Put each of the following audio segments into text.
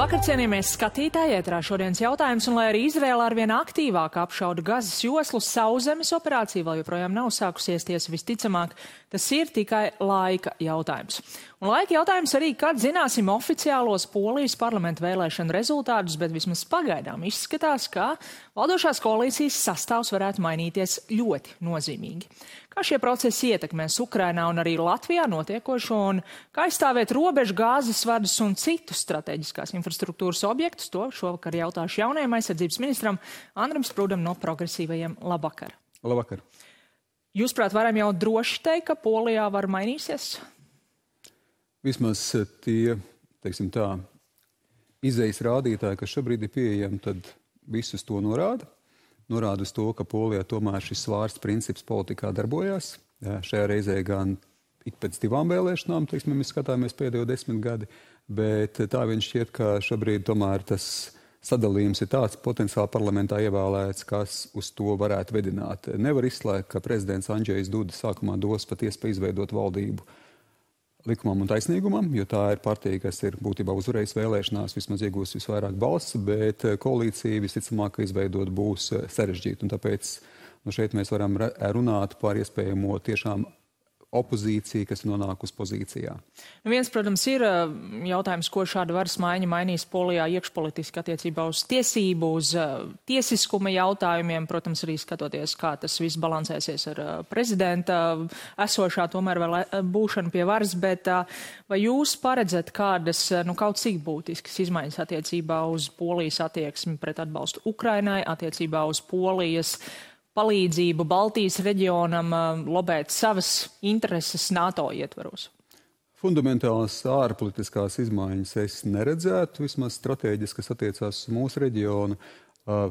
Labvakar, cienījamies skatītāji, ētrā šodienas jautājums, un lai arī Izrēla arvien aktīvāk apšauda gazas joslu, sauzemes operācija vēl joprojām nav sākusies. Tiesa visticamāk, tas ir tikai laika jautājums. Un laika jautājums arī, kad zināsim oficiālos Polijas parlamentu vēlēšanu rezultātus, bet vismaz pagaidām izskatās, ka valdošās koalīcijas sastāvs varētu mainīties ļoti nozīmīgi kā šie procesi ietekmēs Ukrainā un arī Latvijā notiekošo un kā aizstāvēt robežu gāzes vadus un citus strateģiskās infrastruktūras objektus. To šovakar jautāšu jaunajam aizsardzības ministram Andram Sprūdam no progresīvajiem. Labvakar! Labvakar! Jūs, prāt, varam jau droši teikt, ka Polijā var mainīsies? Vismaz tie, teiksim tā, izējas rādītāji, kas šobrīd ir pieejami, tad visus to norāda norāda uz to, ka Polijā tomēr šis svārsts princips politikā darbojās. Jā, šajā reizē gan ik pēc divām vēlēšanām, teiksim, mēs skatāmies pēdējo desmit gadi, bet tā viņš šķiet, ka šobrīd tomēr tas sadalījums ir tāds potenciāli parlamentā ievēlēts, kas uz to varētu vedināt. Nevar izslēgt, ka prezidents Andrzejs Duda sākumā dos pat iespēju izveidot valdību likumam un taisnīgumam, jo tā ir partija, kas ir būtībā uzvarējusi vēlēšanās, vismaz iegūst visvairāk balss, bet eh, koalīcija visticamāk izveidot būs eh, sarežģīta. Tāpēc nu, šeit mēs varam runāt par iespējamo tiešām opozīcija, kas ir nonākusi pozīcijā. Nu viens, protams, ir uh, jautājums, ko šāda varas maiņa mainīs Polijā iekšpolitiski attiecībā uz tiesību, uz uh, tiesiskuma jautājumiem, protams, arī skatoties, kā tas viss balansēsies ar uh, prezidenta esošā tomēr vēl būšanu pie varas, bet vai jūs paredzat kādas, nu, kaut cik būtiskas izmaiņas attiecībā uz Polijas attieksmi pret atbalstu Ukrainai, attiecībā uz Polijas palīdzību Baltijas reģionam uh, lobēt savas intereses NATO ietvaros? Fundamentālas ārpolitiskās izmaiņas es neredzētu, vismaz strateģiski, kas attiecās uz mūsu reģionu. Uh,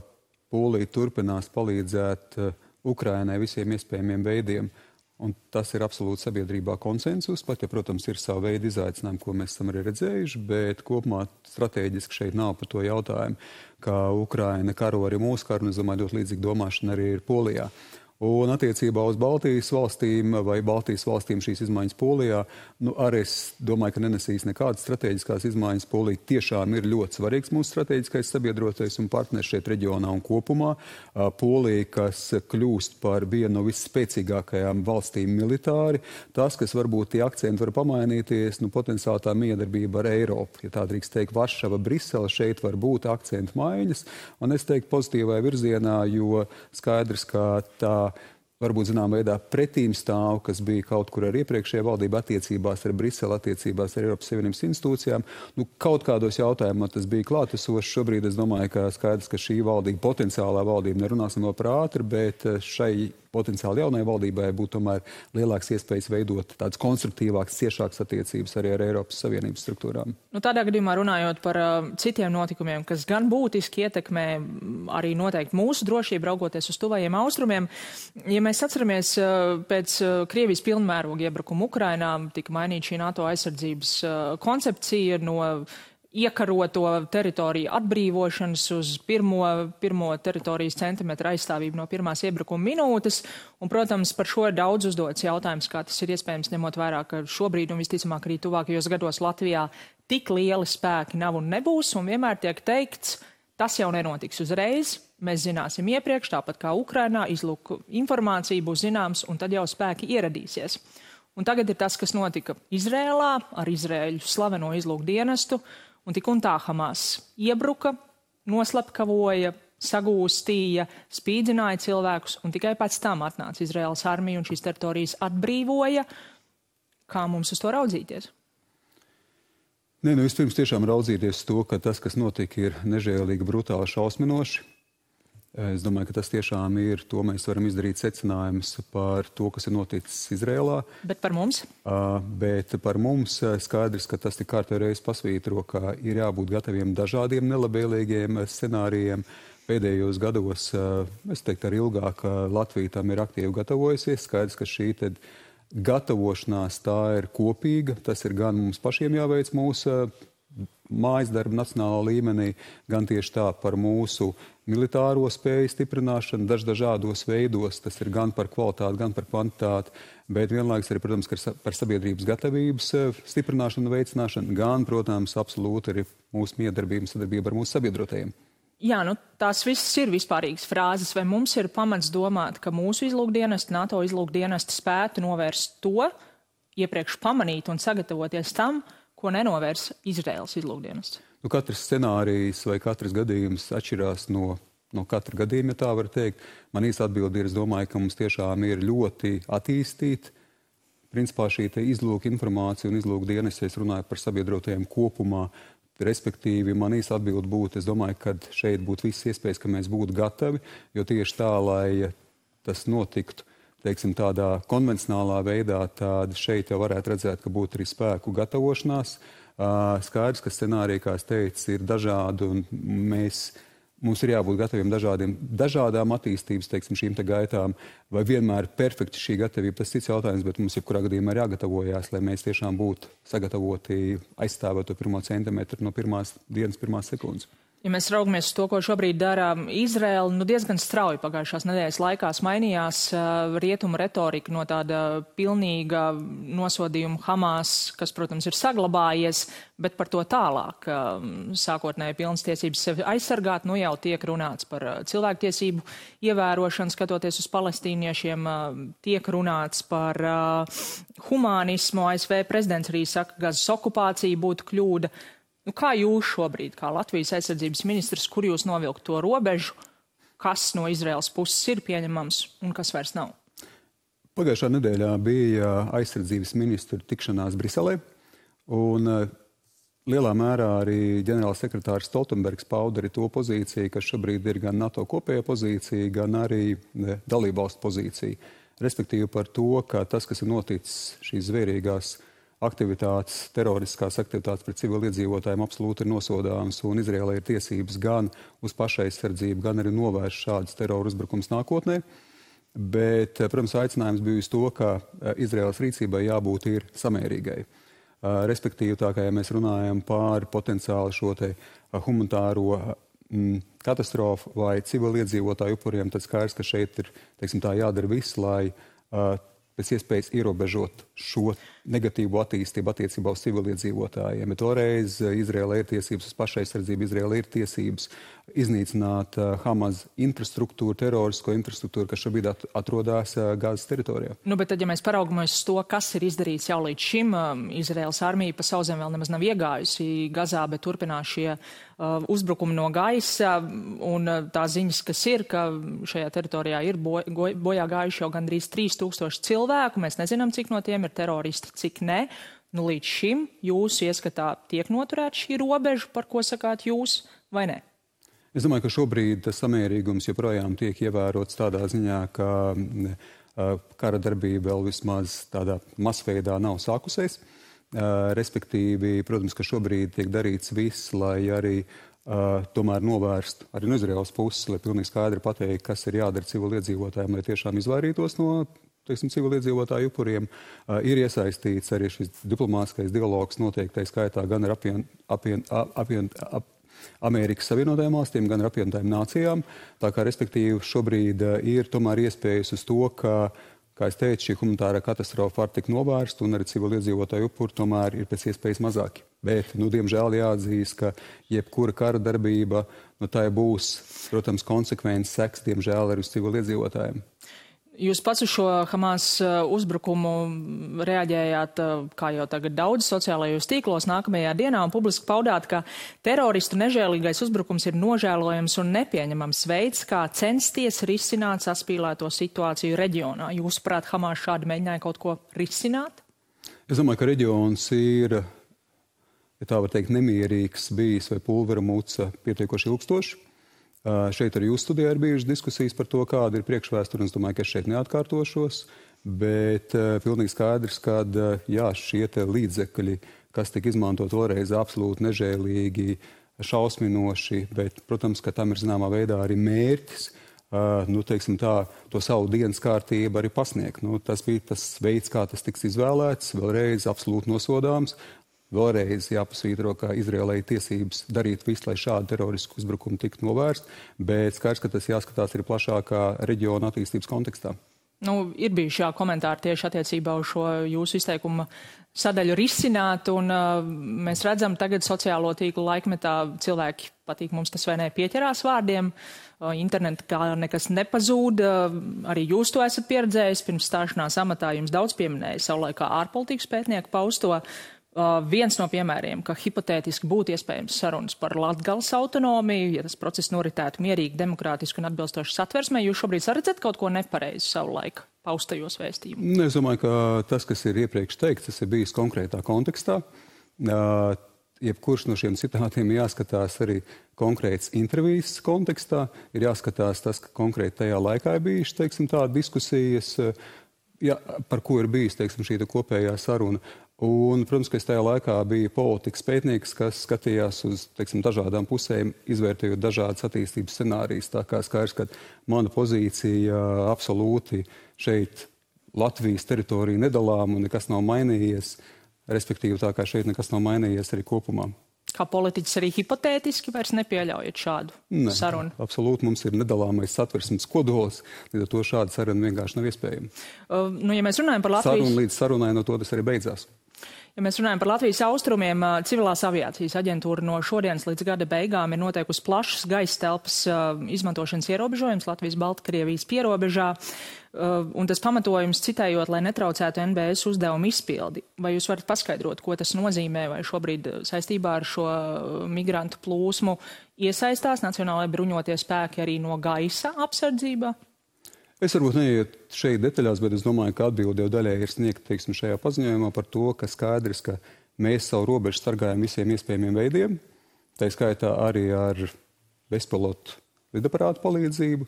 Polija turpinās palīdzēt uh, Ukrainai visiem iespējamiem veidiem. Un tas ir absolūti sabiedrībā konsensus, pat ja, protams, ir sava veida izaicinājumi, ko mēs esam arī redzējuši, bet kopumā strateģiski šeit nav par to jautājumu, ka Ukraina karo arī mūsu karu, un es domāju, ļoti līdzīga domāšana arī ir Polijā. Un attiecībā uz Baltijas valstīm vai Baltijas valstīm šīs izmaiņas Polijā, nu, arī es domāju, ka nenesīs nekādas strateģiskās izmaiņas. Polija tiešām ir ļoti svarīgs mūsu strateģiskais sabiedrotais un partners šeit reģionā un kopumā. Polija, kas kļūst par vienu no visspēcīgākajām valstīm militāri, tas, kas varbūt tie akcenti var pamainīties, nu, potenciāli tā miedarbība ar Eiropu. Ja tā drīkst teikt, Varšava, Brisele, šeit var būt akcentu maiņas, un es teiktu pozitīvā virzienā, jo skaidrs, ka tā varbūt zināmā veidā pretīm stāv, kas bija kaut kur ar iepriekšējā valdība attiecībās ar Briseli, attiecībās ar Eiropas Savienības institūcijām. Nu, kaut kādos jautājumos tas bija klātesošs. Šobrīd es domāju, ka skaidrs, ka šī valdība, potenciālā valdība, nerunāsim vēl par ātri, bet šai potenciāli jaunai valdībai būtu tomēr lielāks iespējas veidot tādas konstruktīvākas, ciešākas attiecības arī ar Eiropas Savienības struktūrām. Nu, tādā gadījumā runājot par uh, citiem notikumiem, kas gan būtiski ietekmē arī noteikti mūsu drošību, raugoties uz tuvajiem austrumiem, ja mēs atceramies uh, pēc uh, Krievijas pilnmēroga iebrukuma Ukrainā, tika mainīta šī NATO aizsardzības uh, koncepcija no iekaroto teritoriju atbrīvošanas uz pirmo, pirmo teritorijas centimetru aizstāvību no pirmās iebrukuma minūtes. Un, protams, par šo ir daudz uzdots jautājums, kā tas ir iespējams, ņemot vērā, ka šobrīd un visticamāk arī tuvākajos gados Latvijā tik lieli spēki nav un nebūs, un vienmēr tiek teikts, tas jau nenotiks uzreiz. Mēs zināsim iepriekš, tāpat kā Ukrainā, izlūk informācija būs zināms, un tad jau spēki ieradīsies. Un tagad ir tas, kas notika Izrēlā ar Izrēļu slaveno izlūk dienestu, Un tik un tā Hamas iebruka, noslapkavoja, sagūstīja, spīdzināja cilvēkus, un tikai pēc tam atnāca Izraels armija un šīs teritorijas atbrīvoja. Kā mums uz to raudzīties? Nē, nu vispirms tiešām raudzīties to, ka tas, kas notika, ir nežēlīgi, brutāli, šausminoši. Es domāju, ka tas tiešām ir. To mēs varam izdarīt secinājumus par to, kas ir noticis Izrēlā. Bet par mums? Uh, bet par mums skaidrs, ka tas tik kārtējo reizi pasvītro, ka ir jābūt gataviem dažādiem nelabvēlīgiem scenārijiem. Pēdējos gados, uh, es teiktu, arī ilgāk Latvija tam ir aktīvi gatavojusies. Skaidrs, ka šī gatavošanās tā ir kopīga. Tas ir gan mums pašiem jāveic mūsu mājas darbu nacionālā līmenī, gan tieši tā par mūsu militāro spēju stiprināšanu daž dažādos veidos. Tas ir gan par kvalitāti, gan par kvantitāti, bet vienlaikus arī, protams, par sabiedrības gatavības eh, stiprināšanu veicināšanu, gan, protams, absolūti arī mūsu miedarbību sadarbību ar mūsu sabiedrotajiem. Jā, nu, tās visas ir vispārīgas frāzes, vai mums ir pamats domāt, ka mūsu izlūkdienesti, NATO izlūkdienesti spētu novērst to, iepriekš pamanīt un sagatavoties tam, ko nenovērs Izraels izlūkdienests? Nu, katrs scenārijs vai katrs gadījums atšķirās no, no katra gadījuma, ja tā var teikt. Man īsta atbilde ir, es domāju, ka mums tiešām ir ļoti attīstīta. Principā šī izlūka informācija un izlūka dienas, ja es runāju par sabiedrotajiem kopumā, Respektīvi, man īsa atbilde būtu, es domāju, ka šeit būtu visas iespējas, ka mēs būtu gatavi, jo tieši tā, lai tas notiktu, teiksim, tādā konvencionālā veidā, tad šeit jau varētu redzēt, ka būtu arī spēku gatavošanās. Skaidrs, ka scenārija, kā es teicu, ir dažādi, un mēs Mums ir jābūt gataviem dažādiem, dažādām attīstības teiksim, šīm te gaitām. Vai vienmēr ir perfekta šī gatavība, tas ir cits jautājums, bet mums jebkurā gadījumā ir jāgatavojas, lai mēs tiešām būtu sagatavoti aizstāvēt to pirmo centimetru no pirmās dienas, pirmās sekundes. Ja mēs raugamies uz to, ko šobrīd dara Izraela, nu diezgan strauji pagājušās nedēļas laikā mainījās uh, rietumu retorika no tāda pilnīga nosodījuma Hamas, kas, protams, ir saglabājies, bet par to tālāk. Uh, sākotnēji pilnas tiesības sevi aizsargāt, nu jau tiek runāts par cilvēktiesību ievērošanu, skatoties uz palestīniešiem, uh, tiek runāts par humānismu. ASV prezidents arī saka, ka gazas okupācija būtu kļūda. Nu, kā jūs šobrīd, kā Latvijas aizsardzības ministrs, kur jūs novilkt to robežu, kas no Izraels puses ir pieņemams un kas vairs nav? Pagājušā nedēļā bija aizsardzības ministru tikšanās Briselē. Un, uh, Lielā mērā arī ģenerālsekretārs Stoltenbergs pauda arī to pozīciju, kas šobrīd ir gan NATO kopējā pozīcija, gan arī dalībvalstu pozīcija. Respektīvi par to, ka tas, kas ir noticis šīs zvērīgās aktivitātes, teroristiskās aktivitātes pret civiliedzīvotājiem absolūti ir nosodāmas, un Izrēlai ir tiesības gan uz pašaizsardzību, gan arī novērst šādas terora uzbrukums nākotnē. Bet, protams, aicinājums bija uz to, ka eh, Izraēlas rīcībai jābūt ir samērīgai. Eh, respektīvi, tā kā ja mēs runājam par potenciāli šo eh, humanitāro mm, katastrofu vai civiliedzīvotāju upuriem, tad skaidrs, ka šeit ir teiksim, jādara viss, lai pēc iespējas ierobežot šo negatīvu attīstību attiecībā uz civiliedzīvotājiem. Bet toreiz Izraela ir tiesības uz pašaizsardzību, Izraela ir tiesības iznīcināt uh, Hamas infrastruktūru, terorisko infrastruktūru, kas šobrīd at atrodas uh, Gāzes teritorijā. Nu, bet tad, ja mēs paraugamies uz to, kas ir izdarīts jau līdz šim, um, Izraels armija pa sauzem vēl nemaz nav iegājusi Gazā, bet turpinās šie uh, uzbrukumi no gaisa, un uh, tā ziņas, kas ir, ka šajā teritorijā ir bo bojā gājuši jau gandrīz 3000 cilvēku, mēs nezinām, cik no tiem ir teroristi, cik ne. Nu, līdz šim jūsu ieskatā tiek noturēta šī robeža, par ko sakāt jūs, vai ne? Es domāju, ka šobrīd samērīgums joprojām tiek ievērots tādā ziņā, ka kara darbība vēl vismaz tādā masveidā nav sākusies. Respektīvi, protams, ka šobrīd tiek darīts viss, lai arī Uh, tomēr novērst arī no Izraels puses, lai pilnīgi skaidri pateiktu, kas ir jādara civiliedzīvotājiem, lai tiešām izvairītos no teiksim, civiliedzīvotāju upuriem. Uh, ir iesaistīts arī šis diplomātskais dialogs noteiktai skaitā gan ar apvien, apvien, apvien, ap, Amerikas Savienotajām valstīm, gan ar apvienotajām nācijām. Tā kā, respektīvi, šobrīd uh, ir tomēr iespējas uz to, ka kā es teicu, šī humanitārā katastrofa var tikt novērsta un arī civiliedzīvotāju upuri tomēr ir pēc iespējas mazāki. Bet, nu, diemžēl jāatzīst, ka jebkura kara darbība, nu, tā būs, protams, konsekvences seks, diemžēl, arī uz civiliedzīvotājiem. Jūs pats uz šo Hamas uh, uzbrukumu reaģējāt, uh, kā jau tagad daudz sociālajos tīklos, nākamajā dienā un publiski paudāt, ka teroristu nežēlīgais uzbrukums ir nožēlojams un nepieņemams veids, kā censties risināt saspīlēto situāciju reģionā. Jūsuprāt, Hamas šādi mēģināja kaut ko risināt? Es domāju, ka reģions ir, ja tā var teikt, nemierīgs bijis vai pulvera muca pietiekoši ilgstoši. Šeit arī jūs studijā ir bijušas diskusijas par to, kāda ir priekšvēsture. Es domāju, ka es šeit neatkārtošos, bet pilnīgi skaidrs, ka šie līdzekļi, kas tika izmantot toreiz, absolūti nežēlīgi, šausminoši, bet, protams, ka tam ir zināmā veidā arī mērķis. Uh, nu, tā, to savu dienas kārtību arī pasniegt. Nu, tas bija tas veids, kā tas tiks izvēlēts, vēlreiz absolūti nosodāms. Vēlreiz jāpasvītro, ka Izrēlai tiesības darīt visu, lai šādu terorisku uzbrukumu tiktu novērst, bet skaidrs, ka tas jāskatās arī plašākā reģiona attīstības kontekstā. Nu, ir bijuši jā, komentāri tieši attiecībā uz šo jūsu izteikumu sadaļu risināt, un uh, mēs redzam tagad sociālo tīklu laikmetā cilvēki patīk mums tas vai ne pieķerās vārdiem. Uh, interneta kā nekas nepazūd, uh, arī jūs to esat pieredzējis pirms stāšanās amatā, jums daudz pieminēja savulaikā ārpolitikas pētnieku pausto. Uh, viens no piemēriem, ka hipotētiski būtu iespējams sarunas par Latgales autonomiju, ja tas process noritētu mierīgi, demokrātiski un atbilstoši satversmē, jūs šobrīd redzat kaut ko nepareizi savu laiku paustajos vēstījumos? Nu, es domāju, ka tas, kas ir iepriekš teikts, tas ir bijis konkrētā kontekstā. Uh, jebkurš no šiem citātiem jāskatās arī konkrēts intervijas kontekstā, ir jāskatās tas, ka konkrēti tajā laikā ir bijušas, tādas diskusijas, ja, par ko ir bijis, teiksim, šī kopējā saruna. Un, protams, ka es tajā laikā biju politikas pētnieks, kas skatījās uz teiksim, dažādām pusēm, izvērtējot dažādas attīstības scenārijas. Tā kā skaidrs, ka mana pozīcija absolūti šeit Latvijas teritorija nedalām un nekas nav mainījies. Respektīvi, tā kā šeit nekas nav mainījies arī kopumā. Kā politiķis arī hipotētiski vairs nepieļaujat šādu ne, sarunu? Absolūti, mums ir nedalāmais satversmes kodols, līdz ar to šāda saruna vienkārši nav iespējama. Uh, nu, ja mēs runājam par Latvijas... Saruna līdz sarunai no to tas arī beidzās. Ja mēs runājam par Latvijas austrumiem, civilās aviācijas aģentūra no šodienas līdz gada beigām ir noteikusi plašas gaisa telpas izmantošanas ierobežojums Latvijas-Baltkrievijas pierobežā. Un tas pamatojums citējot, lai netraucētu NBS uzdevumu izpildi. Vai jūs varat paskaidrot, ko tas nozīmē, vai šobrīd saistībā ar šo migrantu plūsmu iesaistās Nacionālajie bruņotie spēki arī no gaisa apsardzībā? Es varbūt neiet šeit detaļās, bet es domāju, ka atbilde jau daļai ir sniegta teiksim, šajā paziņojumā par to, ka skaidrs, ka mēs savu robežu sargājam visiem iespējamiem veidiem, tā skaitā arī ar bezpilotu lidaparātu palīdzību.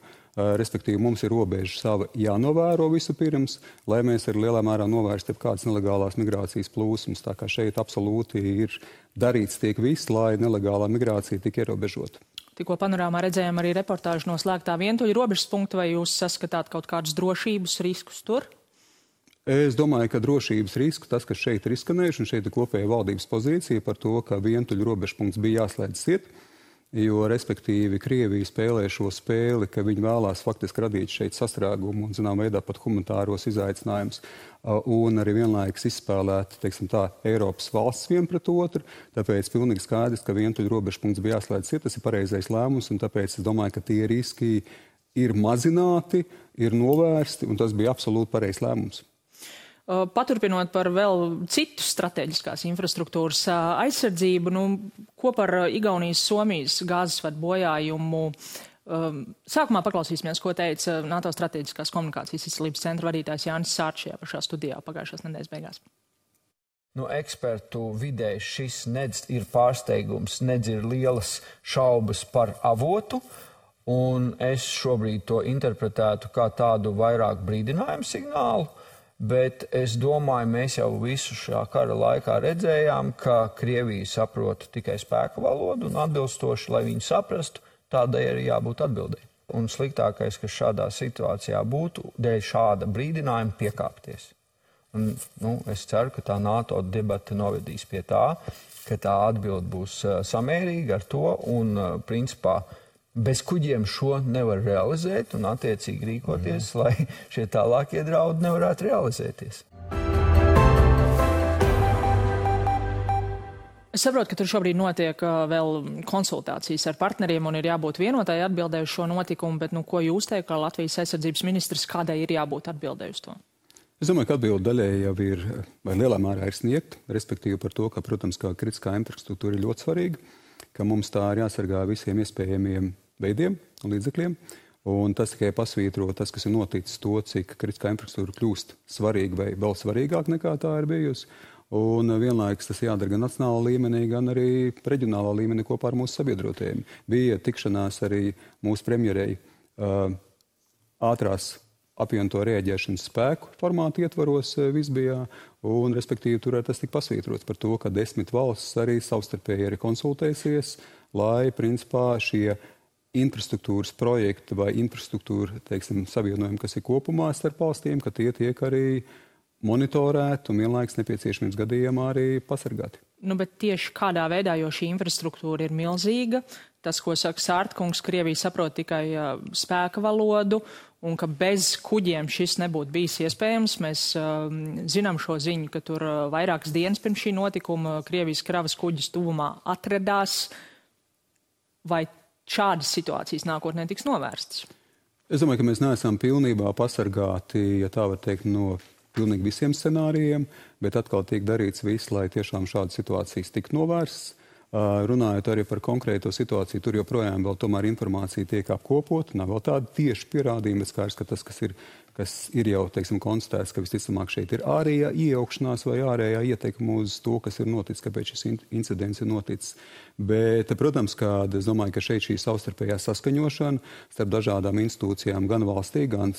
Respektīvi, mums ir robeža sava jānovēro vispirms, lai mēs arī lielā mērā novērstu kādas nelegālās migrācijas plūsmas. Tā kā šeit absolūti ir darīts tiek viss, lai nelegālā migrācija tik ierobežota. Tikko panorāmā redzējām arī reportāžu no slēgtā vientuļa robežas punkta, vai jūs saskatāt kaut kādus drošības riskus tur? Es domāju, ka drošības risku, tas, kas šeit ir izskanējuši, un šeit ir kopēja valdības pozīcija par to, ka vientuļa robežpunkts bija jāslēdz ciet, jo, respektīvi, Krievija spēlē šo spēli, ka viņi vēlās faktiski radīt šeit sastrēgumu un, zinām, veidā pat humanitāros izaicinājumus, un arī vienlaikus izspēlēt, teiksim tā, Eiropas valsts vien pret otru. Tāpēc pilnīgi skaidrs, ka vientuļu robežpunkts bija jāslēdz ciet, tas ir pareizais lēmums, un tāpēc es domāju, ka tie riski ir mazināti, ir novērsti, un tas bija absolūti pareizs lēmums. Paturpinot par vēl citu strateģiskās infrastruktūras aizsardzību, nu, ko par Igaunijas, Somijas gāzes vadu bojājumu. Sākumā paklausīsimies, ko teica NATO strateģiskās komunikācijas izcelības centra vadītājs Jānis Sārčs šajā pašā studijā pagājušās nedēļas beigās. Nu, ekspertu vidē šis nedz ir pārsteigums, nedz ir lielas šaubas par avotu. Un es šobrīd to interpretētu kā tādu vairāk brīdinājumu signālu, Bet es domāju, mēs jau visu šā kara laikā redzējām, ka Krievija saprot tikai spēka valodu un atbilstoši, lai viņi saprastu, tādai arī jābūt atbildēji. Un sliktākais, kas šādā situācijā būtu, dēļ šāda brīdinājuma piekāpties. Un, nu, es ceru, ka tā NATO debata novedīs pie tā, ka tā atbild būs samērīga ar to un, principā, Bez kuģiem šo nevar realizēt un attiecīgi rīkoties, mm. lai šie tālākie draudi nevarētu realizēties. Es saprotu, ka tur šobrīd notiek uh, vēl konsultācijas ar partneriem un ir jābūt vienotai atbildēju šo notikumu, bet nu, ko jūs teikt, kā Latvijas aizsardzības ministrs, kādai ir jābūt atbildēju uz to? Es domāju, ka atbilde daļai jau ir, vai lielā mērā ir sniegta, respektīvi par to, ka, protams, kā kritiskā infrastruktūra ir ļoti svarīga, ka mums tā ir jāsargā visiem iespējamiem veidiem un līdzekļiem. Un tas tikai pasvītro tas, kas ir noticis, to, cik kritiskā infrastruktūra kļūst svarīga vai vēl svarīgāk nekā tā ir bijusi. Un vienlaikus tas jādara gan nacionālā līmenī, gan arī reģionālā līmenī kopā ar mūsu sabiedrotajiem. Bija tikšanās arī mūsu premjerei uh, ātrās apvienoto rēģēšanas spēku formātu ietvaros uh, Visbijā, un respektīvi tur tas tika pasvītrots par to, ka desmit valsts arī savstarpēji arī konsultēsies, lai principā šie infrastruktūras projekti vai infrastruktūra teiksim, savienojumi, kas ir kopumā starp valstīm, ka tie tiek arī monitorēti un vienlaikus nepieciešamības gadījumā arī pasargāti. Nu, bet tieši kādā veidā, jo šī infrastruktūra ir milzīga, tas, ko saka Sārtkungs, Krievija saprot tikai uh, spēka valodu, un ka bez kuģiem šis nebūtu bijis iespējams. Mēs uh, zinām šo ziņu, ka tur uh, vairākas dienas pirms šī notikuma Krievijas kravas kuģis tuvumā atradās. Vai šādas situācijas nākotnē tiks novērstas? Es domāju, ka mēs neesam pilnībā pasargāti, ja tā var teikt, no pilnīgi visiem scenārijiem, bet atkal tiek darīts viss, lai tiešām šādas situācijas tiktu novērstas. Runājot arī par konkrēto situāciju, tur joprojām vēl informācija tiek apkopota. Nav vēl tāda tieši pierādījuma, bet skaidrs, ka tas, kas ir, kas ir jau, teiksim, konstatēts, ka visticamāk šeit ir ārējā iejaukšanās vai ārējā ietekme uz to, kas ir noticis, kāpēc šis incidents ir noticis. Bet, protams, ka es domāju, ka šeit šī savstarpējā saskaņošana starp dažādām institūcijām gan valstī, gan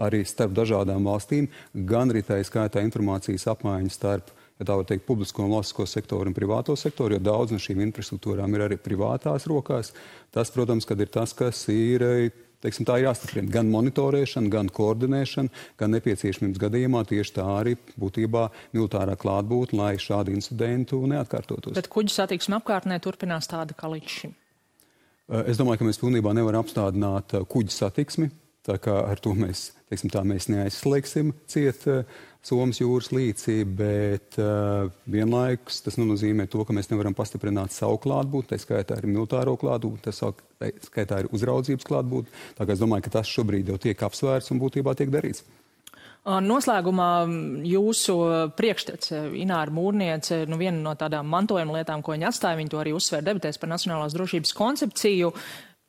arī starp dažādām valstīm, gan arī tā skaitā informācijas apmaiņa starp ja tā var teikt, publisko un valstisko sektoru un privāto sektoru, jo daudz no šīm infrastruktūrām ir arī privātās rokās. Tas, protams, ir tas, kas ir. Teiksim, tā ir jāstiprina gan monitorēšana, gan koordinēšana, gan nepieciešamības gadījumā tieši tā arī būtībā militārā klātbūtne, lai šādu incidentu neatkārtotos. Bet kuģu satiksme apkārtnē turpinās tāda kā līdz šim. Es domāju, ka mēs pilnībā nevaram apstādināt kuģu satiksmi. Tā kā ar to mēs, teiksim, tā, mēs neaizslēgsim ciet uh, Somas jūras līcī, bet uh, vienlaikus tas nu, nozīmē to, ka mēs nevaram pastiprināt savu klātbūtni, tā skaitā arī militāro klātbūtni, tas skaitā arī uzraudzības klātbūtni. Tā kā es domāju, ka tas šobrīd jau tiek apsvērts un būtībā tiek darīts. Noslēgumā jūsu priekštece Ināra Mūrniece, nu viena no tādām mantojuma lietām, ko viņa atstāja, viņa to arī uzsver debatēs par nacionālās drošības koncepciju.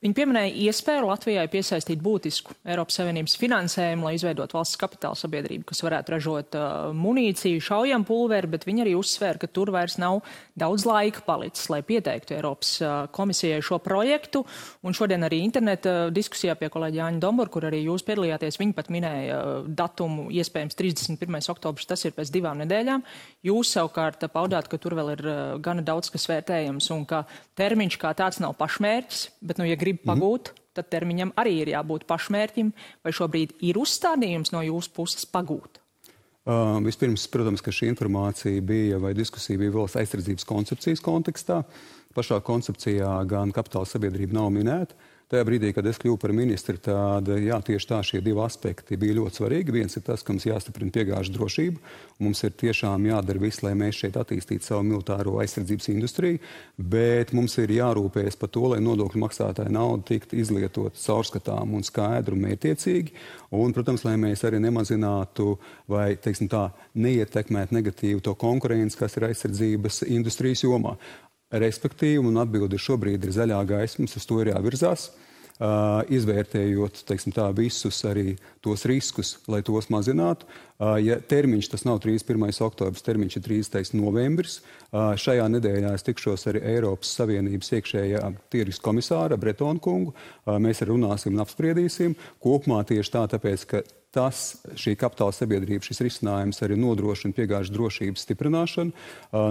Viņi pieminēja iespēju Latvijai piesaistīt būtisku Eiropas Savienības finansējumu, lai izveidot valsts kapitāla sabiedrību, kas varētu ražot uh, munīciju, šaujam pulveri, bet viņi arī uzsvēra, ka tur vairs nav daudz laika palicis, lai pieteiktu Eiropas uh, komisijai šo projektu. Un šodien arī interneta diskusijā pie kolēģa Jāņa Dombora, kur arī jūs piedalījāties, viņi pat minēja uh, datumu iespējams 31. oktobrs, tas ir pēc divām nedēļām. Jūs savukārt paudāt, ka tur vēl ir uh, gana daudz kas vērtējams un ka termiņš kā tāds nav pašmērķis, bet, nu, ja grib grib mhm. pagūt, mm. tad termiņam arī ir jābūt pašmērķim, vai šobrīd ir uzstādījums no jūsu puses pagūt? Uh, vispirms, protams, ka šī informācija bija vai diskusija bija valsts aizsardzības koncepcijas kontekstā. Pašā koncepcijā gan kapitāla sabiedrība nav minēta. Tajā brīdī, kad es kļuvu par ministru, tad jā, tieši tā šie divi aspekti bija ļoti svarīgi. Viens ir tas, ka mums jāstiprina piegāžu drošība. Mums ir tiešām jādara viss, lai mēs šeit attīstītu savu militāro aizsardzības industriju, bet mums ir jārūpējas par to, lai nodokļu maksātāja nauda tiktu izlietot caurskatām un skaidru mērķiecīgi. Un, protams, lai mēs arī nemazinātu vai, teiksim tā, neietekmētu negatīvu to konkurenci, kas ir aizsardzības industrijas jomā. Respektīvi, un atbildi šobrīd ir zaļā gaisma, uz to ir jāvirzās. Uh, izvērtējot teiksim, tā, visus arī tos riskus, lai tos mazinātu. Uh, ja termiņš tas nav 31. oktobris, termiņš ir 30. novembris. Uh, šajā nedēļā es tikšos arī Eiropas Savienības iekšējā tirgus komisāra Bretona kungu. Mēs runāsim un apspriedīsim. Kopumā tieši tā, tāpēc, ka tas, šī kapitāla sabiedrība, šis risinājums arī nodrošina piegāžu drošības stiprināšanu,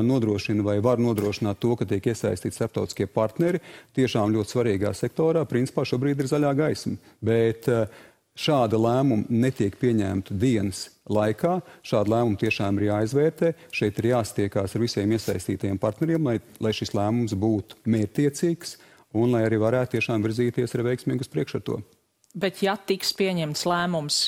nodrošina vai var nodrošināt to, ka tiek iesaistīti starptautiskie partneri tiešām ļoti svarīgā sektorā. Principā šobrīd ir zaļā gaisma. Bet, Šāda lēmuma netiek pieņemta dienas laikā. Šāda lēmuma tiešām ir jāizvērtē. Šeit ir jāstiekās ar visiem iesaistītajiem partneriem, lai, lai šis lēmums būtu mērķtiecīgs un lai arī varētu tiešām virzīties ar veiksmīgu ar to. Bet ja tiks pieņemts lēmums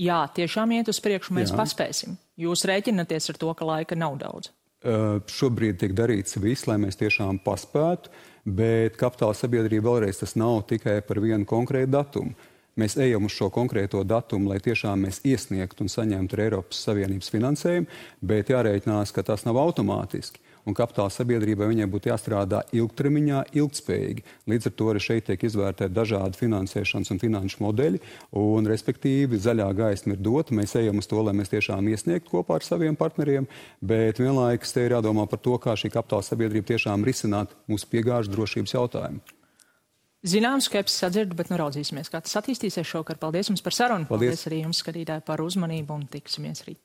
jā, tiešām iet uz priekšu, mēs jā. paspēsim. Jūs rēķinaties ar to, ka laika nav daudz. Uh, šobrīd tiek darīts viss, lai mēs tiešām paspētu, bet kapitāla sabiedrība vēlreiz tas nav tikai par vienu konkrētu datumu. Mēs ejam uz šo konkrēto datumu, lai tiešām mēs iesniegtu un saņemtu Eiropas Savienības finansējumu, bet jārēķinās, ka tas nav automātiski un kapitāla sabiedrībai viņai būtu jāstrādā ilgtermiņā, ilgspējīgi. Līdz ar to arī šeit tiek izvērtēti dažādi finansēšanas un finanšu modeļi, un respektīvi zaļā gaisma ir dota. Mēs ejam uz to, lai mēs tiešām iesniegtu kopā ar saviem partneriem, bet vienlaikus te ir jādomā par to, kā šī kapitāla sabiedrība tiešām risināt mūsu piegāžu drošības jautājumu. Zināms, skepsis sadzird, bet nu raudzīsimies, kā tas attīstīsies šovakar. Paldies jums par sarunu. Paldies, Paldies arī jums, skatītāji, par uzmanību un tiksimies rīt.